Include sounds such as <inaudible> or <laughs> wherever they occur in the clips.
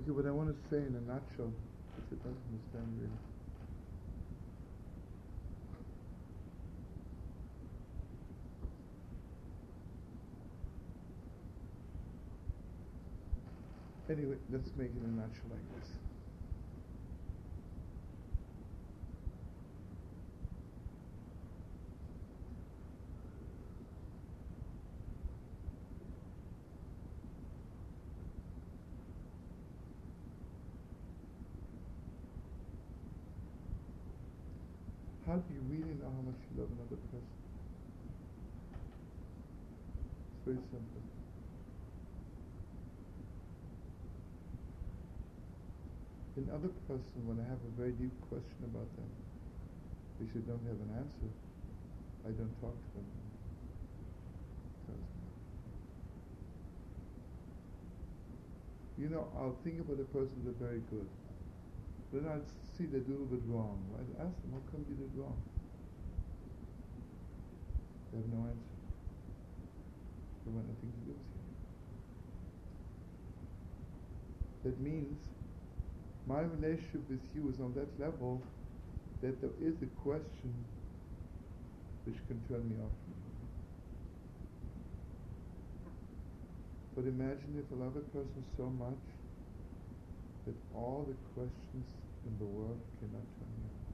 Okay, what I want to say in a nutshell, if it doesn't understand really. Anyway, let's make it a nutshell like this. How do you really know how much you love another person? It's very simple. Another person, when I have a very deep question about them, which I don't have an answer, I don't talk to them. You know, I'll think about a person they're very good. Then I'll see they do a little bit wrong. I'll ask them, how come you did wrong? They have no answer. They want nothing to do with you. That means my relationship with you is on that level that there is a question which can turn me off. But imagine if I love a person so much that all the questions in the world cannot turn me on.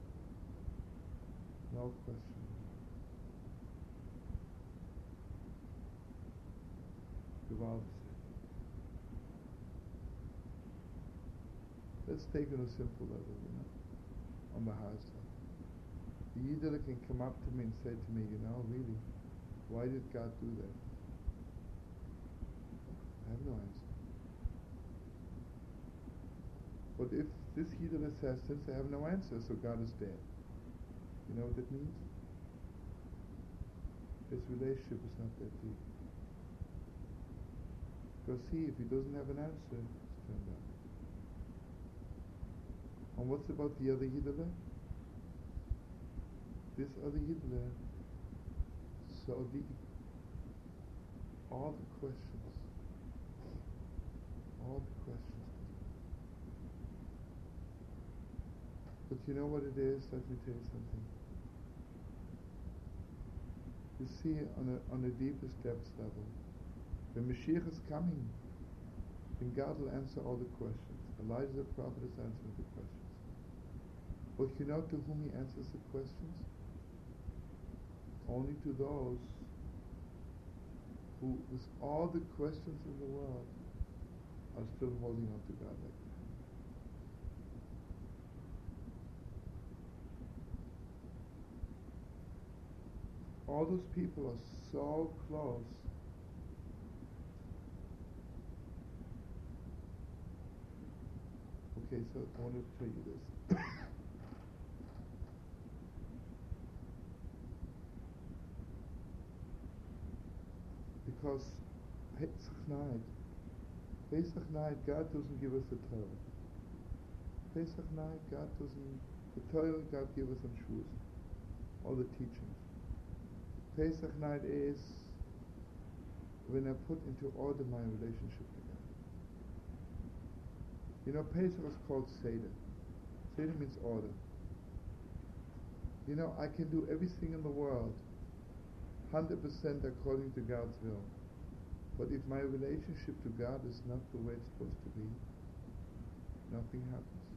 No question. Gewalt. Let's take it on a simple level, you know, on the high side. The Yiddish can come up to me and say to me, you know, really, why did God do that? I have no answer. But if this Yiddish says I have no answer, so God is dead. You know what that means? His relationship is not that deep. Because see, if he doesn't have an answer, it's turned out. And what's about the other Yiddish? This other Yiddish, so deep. All the questions, all the questions. But you know what it is? Let me tell you something. You see, on a, on the deepest depths level, the Mashiach is coming, and God will answer all the questions. Elijah the prophet is answering the questions. But you know to whom he answers the questions? Only to those who, with all the questions in the world, are still holding on to God like that. All those people are so close. Okay, so I want to tell you this. <coughs> because Pesach night, Pesach night, God doesn't give us the Torah. Pesach night, God doesn't, the Torah God give us on Shavuos, all the teachings. Pesach night is when I put into order my relationship to God. You know, Pesach is called Seder. Seder means order. You know, I can do everything in the world 100% according to God's will. But if my relationship to God is not the way it's supposed to be, nothing happens.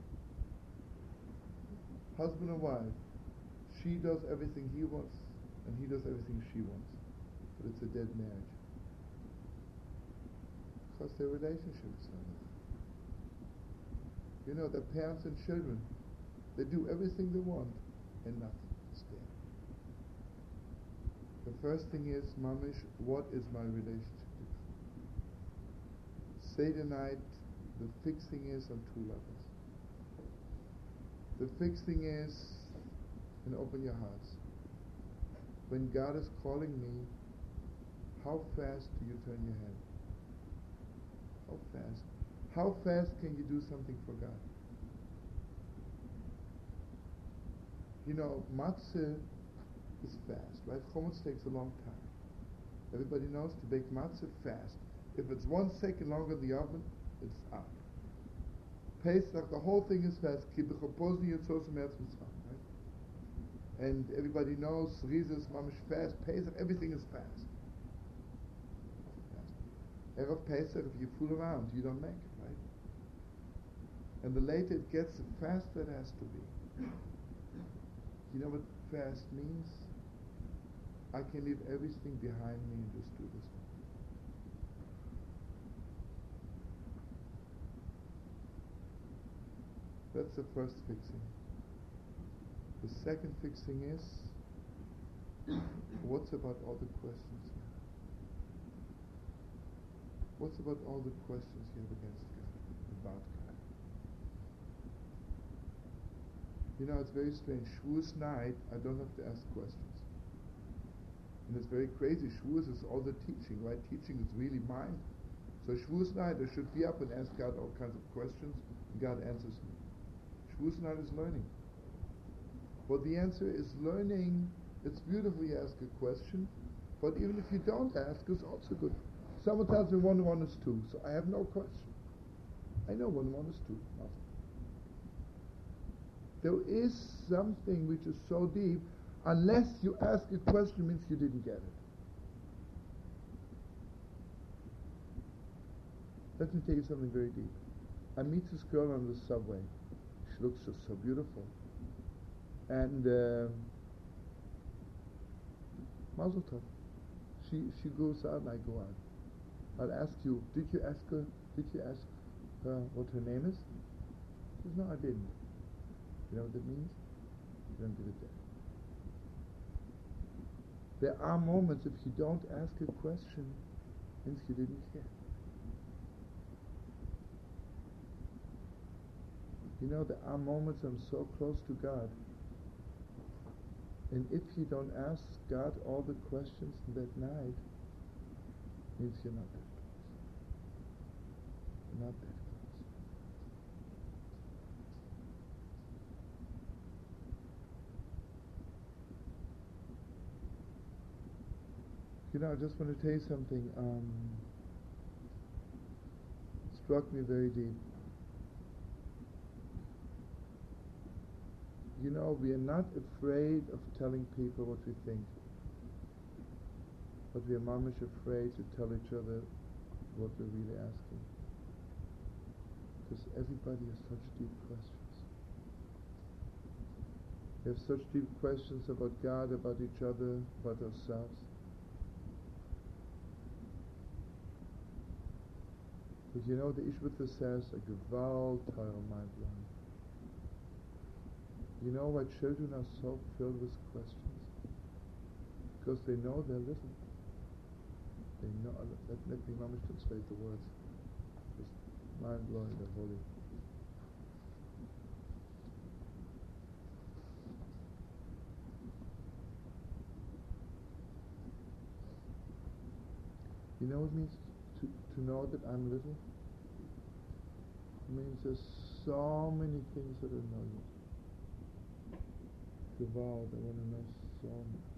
Husband and wife, she does everything he wants, and he does everything she wants. But it's a dead marriage. Because their relationship is not You know, the parents and children, they do everything they want, and nothing is there. The first thing is, mamish, what is my relationship with Seder night, the fixing is on two levels. The fixing is, and open your hearts. When God is calling me, how fast do you turn your head? How fast? How fast can you do something for God? You know, matzah is fast, right? Chometz takes a long time. Everybody knows to bake matzah fast. If it's one second longer in the oven, it's up. Pesach, the whole thing is fast. right? And everybody knows Rizas, mamish fast. Pesach, everything is fast. Erev Pesach, if you fool around, you don't make it, right? And the later it gets, the faster it has to be. You know what fast means? I can leave everything behind me and just do this. That's the first fixing. The second fixing is what's about all the questions here? What's about all the questions you have against God, about God? You know, it's very strange. Shavuos night, I don't have to ask questions. And it's very crazy. Shavuos is all the teaching, right? Teaching is really mine. So Shavuos night, I should be up and ask God all kinds of questions, and God answers me. Shavuos night is learning. Well, the answer is learning. It's beautiful you ask a question, but even if you don't ask, it's also good. Someone tells me one one is two, so I have no question. I know one one is two. Nothing. There is something which is so deep, unless you ask a question means you didn't get it. Let me tell you something very deep. I meet this girl on the subway. She looks just so beautiful. And uh, Mazel Tov. She, she goes out I go out. I'll ask you, did you ask her, did you ask her what her name is? She says, no, I didn't. You know what that means? You don't give it there. There are moments if you don't ask a question, means you didn't care. You know, there are moments I'm so close to God. And if you don't ask God all the questions that night, means you're not there not that close. You know, I just want to tell you something. Um, struck me very deep. You know, we are not afraid of telling people what we think. But we are mamish afraid to tell each other what we're really asking because everybody has such deep questions. We have such deep questions about God, about each other, about ourselves. But you know, the Izhbitzer says, a gewalt mind blowing. You know why children are so filled with questions? Because they know they're little. They know, let, let me mamish translate the words It's mind blowing the holy. You know what it means to, to know that I'm little? It means there's so many things that know you. Devout, I want to know so much.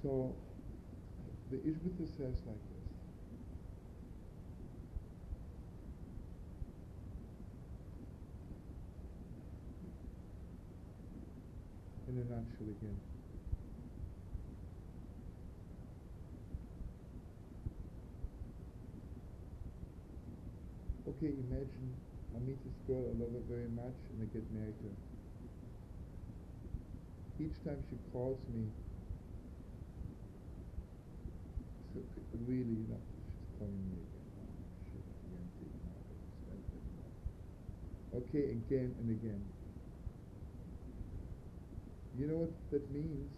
So the Izhbitzer says like this. In a nutshell again. Okay, imagine I meet this girl, I love her very much, and I get married to her. Each time she calls me, so really, you know, she's calling me again. Okay, again and again. You know what that means?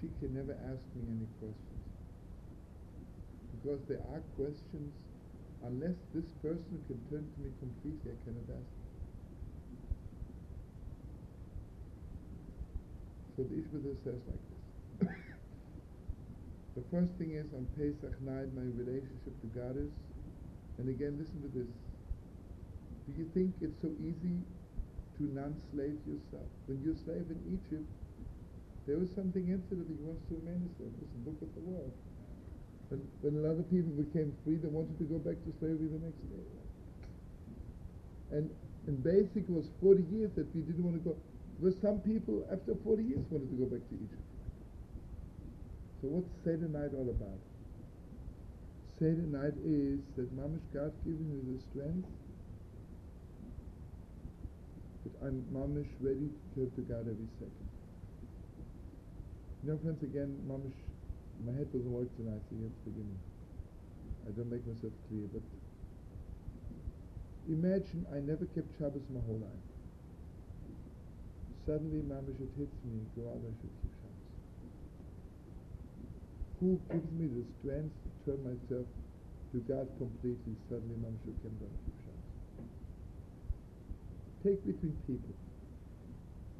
She can never ask me any questions. Because there are questions unless this person can turn to me completely, I cannot ask. So the Ishmael says like this. <coughs> the first thing is on Pesach night, my relationship to God is, and again, listen to this. Do you think it's so easy to non-slave yourself? When you're slave in Egypt, there was something inside that you want to remain a slave. Look at the world. When, when a lot of people became free, they wanted to go back to slavery the next day. And and basically it was 40 years that we didn't want to go. There some people after 40 years wanted to go back to Egypt. So what's Seder night all about? Seder night is that Mamish God given me the strength that I'm Mamish ready to turn to God every second. You know, friends, again, Mamish my head doesn't work tonight, so to forgive me. I don't make myself clear, but imagine I never kept Shabbos my whole life. Suddenly, Mamish, it hits me, go out, I should keep Shabbos. Who gives me the strength to turn myself to God completely? Suddenly, Mamish, you can don't keep Shabbos. Take between people.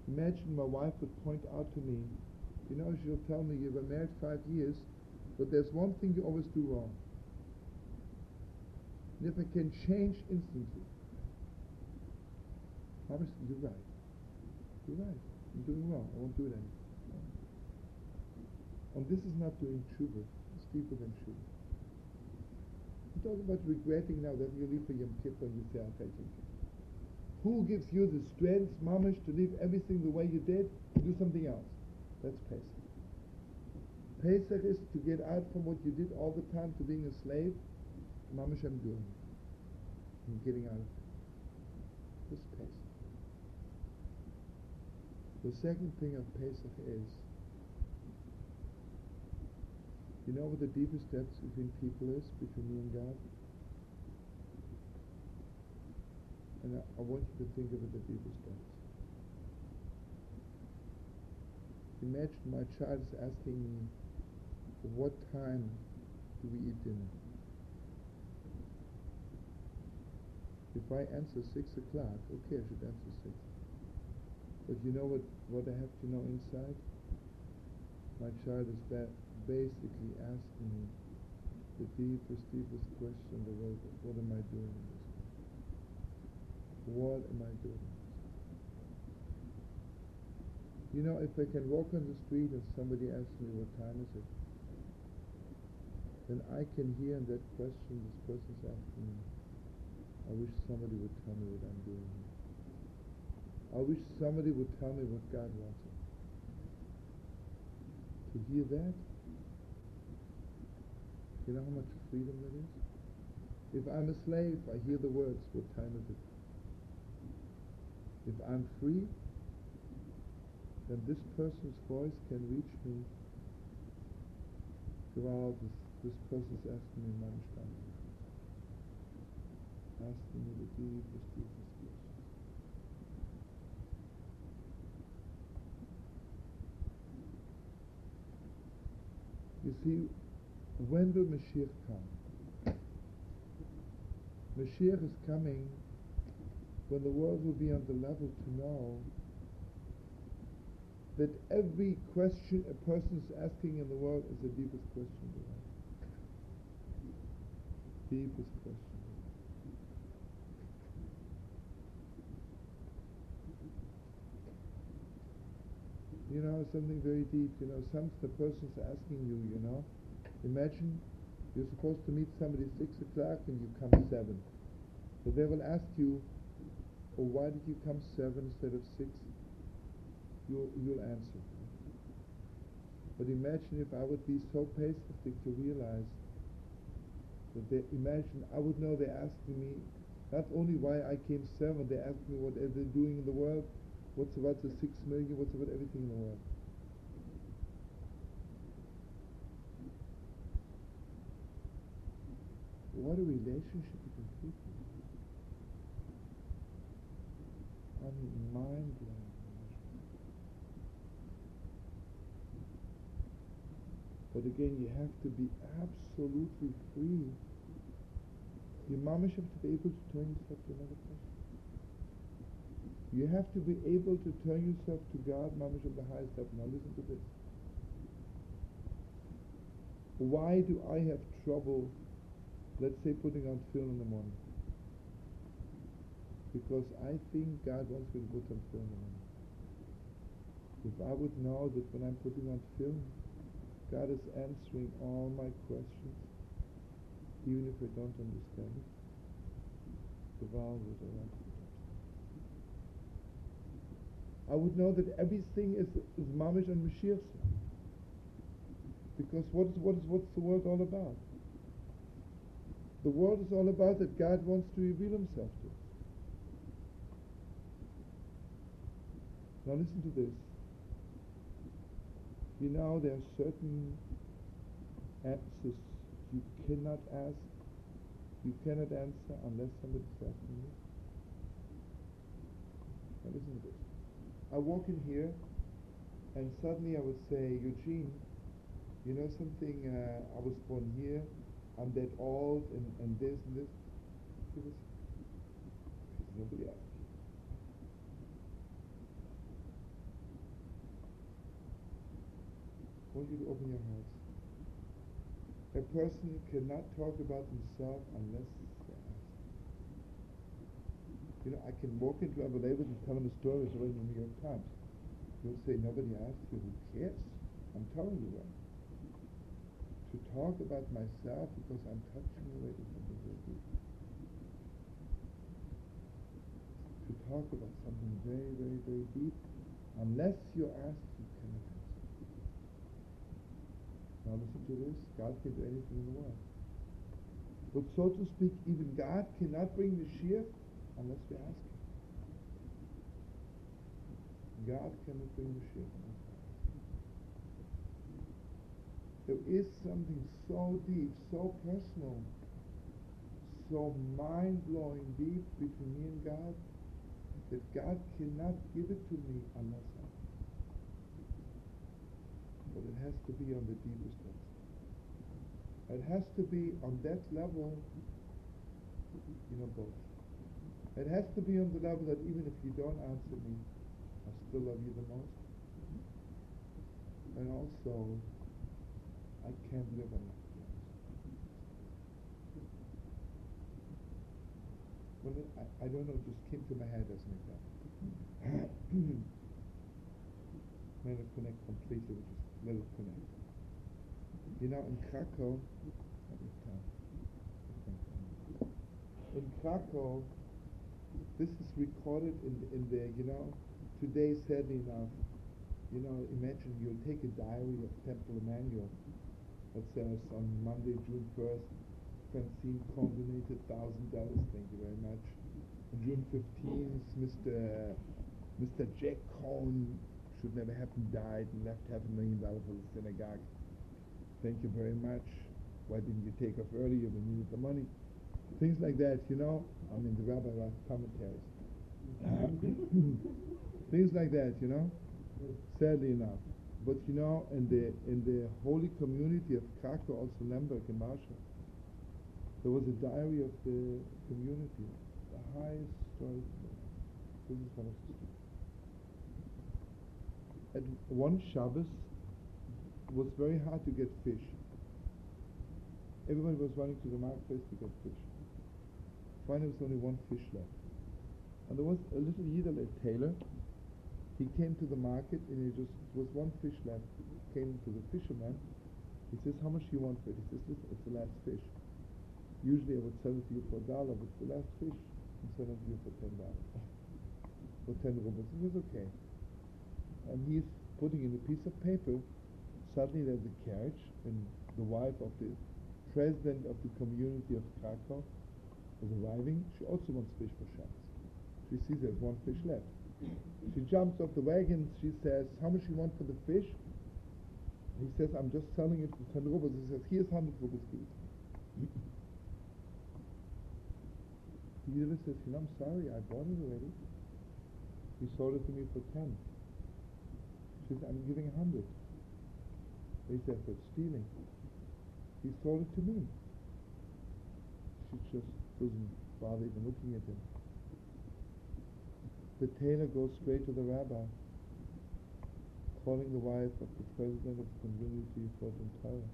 Imagine my wife would point out to me you know, she'll tell me you've been married five years, but there's one thing you always do wrong. And if I can change instantly, obviously you're right. You're right. I'm doing wrong. I won't do it anymore. And this is not doing tshuva. It's deeper than tshuva. I'm talking about regretting now that you leave for Yom Kippur and you say, I'll take. Who gives you the strength, mamish, to leave everything the way you did and do something else? That's Pesach. Pesach is to get out from what you did all the time to being a slave. Mamish, I'm doing it. I'm getting out of it. This Pesach. The second thing of Pesach is, you know what the deepest depths between people is, between me and God? And I, I want you to think of it the deepest depths. Imagine my child is asking me, what time do we eat dinner? If I answer 6 o'clock, okay, I should answer 6. But you know what, what I have to know inside? My child is ba- basically asking me the deepest, deepest question in the world, what am I doing? What am I doing? You know, if I can walk on the street and somebody asks me what time is it, then I can hear in that question this person's asking me, I wish somebody would tell me what I'm doing here. I wish somebody would tell me what God wants me. To hear that, you know how much freedom that is? If I'm a slave, I hear the words, what time is it? If I'm free, then this person's voice can reach me throughout this, this person's asking me Manishtan. Asking me the deepest, deepest questions. You see, when will Mashiach come? Mashiach is coming when the world will be on the level to know that every question a person is asking in the world is the deepest question of life. Deepest question. You know, something very deep, you know, some the person's asking you, you know, imagine you're supposed to meet somebody at 6 o'clock and you come 7. So they will ask you, oh, why did you come 7 instead of 6? You'll, you'll answer. But imagine if I would be so pessimistic to realize that they, imagine I would know they're asking me That's only why I came seven. They asked me what are they doing in the world. What's about the six million? What's about everything in the world? What a relationship between people. I mean, mind blowing. But again, you have to be absolutely free you mamish have to be able to turn yourself to another person. You have to be able to turn yourself to God, mamish of the highest level. Now listen to this. Why do I have trouble, let's say, putting on tefillin in the morning? Because I think God wants me to put on tefillin in the morning. If I would know that when I'm putting on tefillin, God is answering all my questions, even if I don't understand it, the vow would arise. I would know that everything is, is mamish and Mashiach. Because what is, what is, what's the world all about? The world is all about that God wants to reveal himself to us. Now listen to this. You know, there are certain answers you cannot ask, you cannot answer unless somebody asking you. Now listen to this. I walk in here and suddenly I would say, Eugene, you know something, uh, I was born here, I'm that old and, and this and this. Nobody asked you. I want you to open your hearts. A person cannot talk about himself unless. You know, I can walk into Abba and tell him a story, it's already in the New York Times. He'll say, nobody asked you, who cares? I'm telling you that. To talk about myself because I'm touching already something very deep. To talk about something very, very, very deep, unless you're asked Now listen to this. God can do anything in the world. But so to speak, even God cannot bring the sheaf unless we ask Him. God cannot bring the Him. There is something so deep, so personal, so mind-blowing deep between me and God that God cannot give it to me unless I but it has to be on the deepest level. It has to be on that level, you know, both. It has to be on the level that even if you don't answer me, I still love you the most. And also, I can't live on else. Well, I, I don't know, it just came to my head as an example. <clears throat> May not connect completely with this it. You know, in Krakow, in Krakow, this is recorded in, in the, you know, today sadly enough, you know, imagine you take a diary of Temple Emanu-El that says on Monday, June 1st, Francine Cohn donated thousand dollars, thank you very much. On June 15th, Mr. Mr. Jack Cohn should never happen, died and left half a million dollars for the synagogue. Thank you very much. Why didn't you take off earlier when you needed the money? Things like that, you know. I mean, the rabbi writes commentaries. <coughs> Things like that, you know. Sadly enough, but you know, in the in the holy community of Krakow, also Lemberg and Marshall, there was a diary of the community, the highest story. This is one of the stories at one Shabbos, it was very hard to get fish. Everybody was running to the marketplace to get fish. Finally, there was only one fish left. And there was a little Yidel, a tailor. He came to the market and he just, there was one fish left. He came to the fisherman. He says, how much do you want for it? He says, listen, it's the last fish. Usually I would sell it to you for a dollar, but it's the last fish. I'm selling it to you for ten dollars. <laughs> for ten rubles. He says, okay and he's putting in a piece of paper. Suddenly there's a carriage, and the wife of the president of the community of Krakow was arriving, she also wants fish for Shabbos. She sees there's one fish left. She jumps off the wagon, she says, how much you want for the fish? He says, I'm just selling it for 10 rubles. He says, here's 100 rubles, please. The Yiddish says, you know, I'm sorry, I bought it already. He sold it to me for 10. Says, I'm giving a 100. He said, that's stealing. He sold it to me. She just doesn't bother even looking at him. The tailor goes straight to the rabbi, calling the wife of the president of the community for the Torah.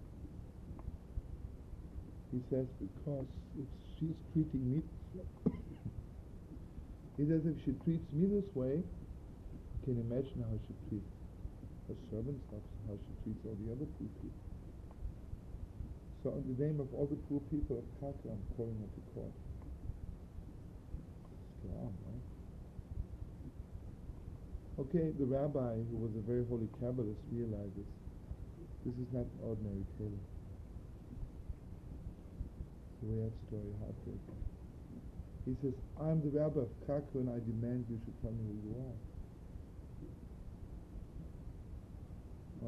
He says, because if she's treating me <coughs> he says, if she treats me this way, you can imagine how she treats her servants, how she treats all the other poor people. So in the name of all the poor people of Krakow, I'm calling her to court. Strong, right? Okay, the rabbi, who was a very holy Kabbalist, realizes this is not an ordinary tailor. It's a rare story, heartbreaking. He says, I'm the rabbi of Krakow and I demand you should tell me who you are.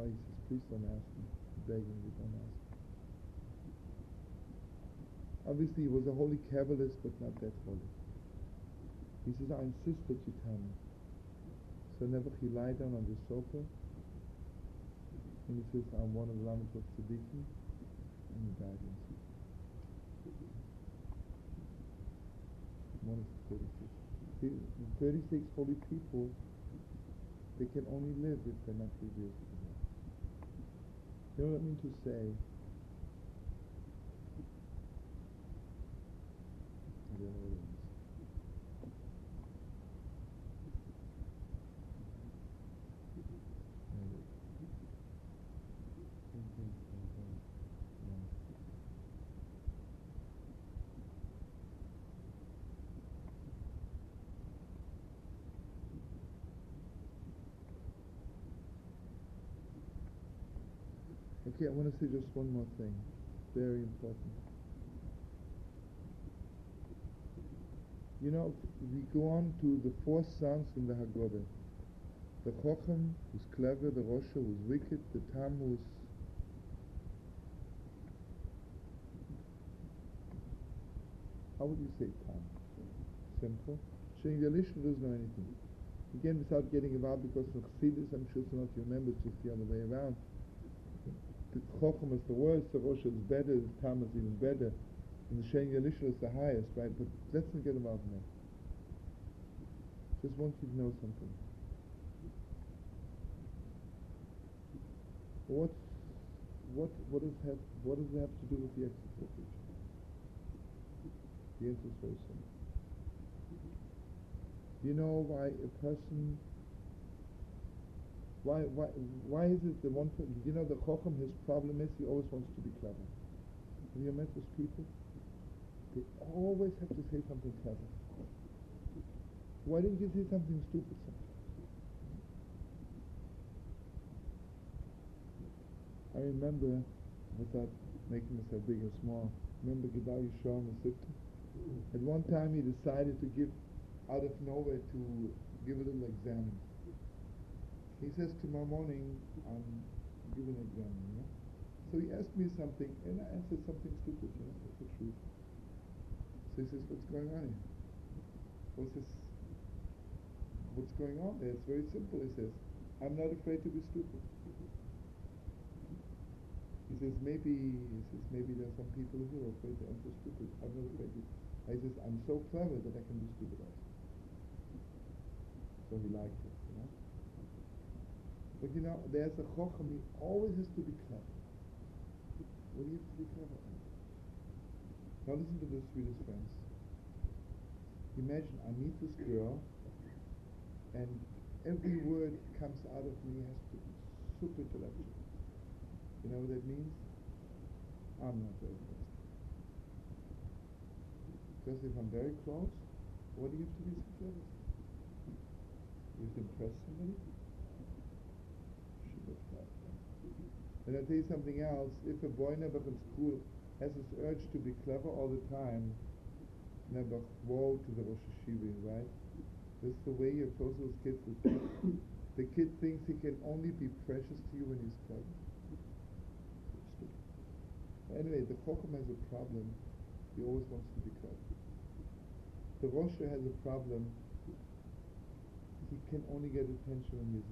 He says, please don't ask me. Begging you, don't ask me. Obviously, he was a holy Kabbalist, but not that holy. He says, I insist that you tell me. So never he lie down on the sofa, and he says, I'm one of the Lamed Vav Tzaddikim, and he died in one of the 36. The 36 holy people, they can only live if they're not revealed. You know what I mean to say? Know what it is. Maybe. Something, something. No. Okay, I want to say just one more thing. Very important. You know, we go on to the four sons in the Haggadah. The Chochem, who's clever, the Rosha, who's wicked, the Tam, who's How would you say Tam? Simple. Shaying the doesn't know anything. Again, without getting involved because of Chassidus, I'm sure some of you remember, it's just the other way around the Chochem is the worst, the Rosh is better, the Tam is even better, and the Shen Yelishah is the highest, right? But let's not get involved in that. Just want you to know something. What, what, what does have, what does it have to do with the teaching? The answer is very simple. You know why a person why, why, why is it the one you know the Chochem, his problem is he always wants to be clever. Have you met those people? They always have to say something clever. Why didn't you say something stupid sometimes? I remember, without making myself big or small, remember Gedalia Shalom Sipta? At one time he decided to give, out of nowhere, to give a little exam. He says tomorrow morning I'm giving an exam, you know. So he asked me something, and I answered something stupid, you know, that's the truth. So he says, what's going on here? What's this? What's going on there? It's very simple, he says. I'm not afraid to be stupid. He says, maybe, he says, maybe there are some people who are afraid to answer stupid. I'm not afraid to. He says, I'm so clever that I can be stupid also. So he liked it. But you know, there's a chochem, he always has to be clever. What do you have to be clever on? Now listen to this, sweetest friends. Imagine I meet this girl, and every word comes out of me has to be super intellectual. You know what that means? I'm not very close. Because if I'm very close, what do you have to be so clever? You have to impress somebody? And I'll tell you something else. If a boy never in school has this urge to be clever all the time, never woe to the Rosh Yeshiva, right? This is the way close to those kids. The kid, the kid thinks he can only be precious to you when he's present. Anyway, the Chocham has a problem. He always wants to be cut. The Rosh has a problem. He can only get attention when he's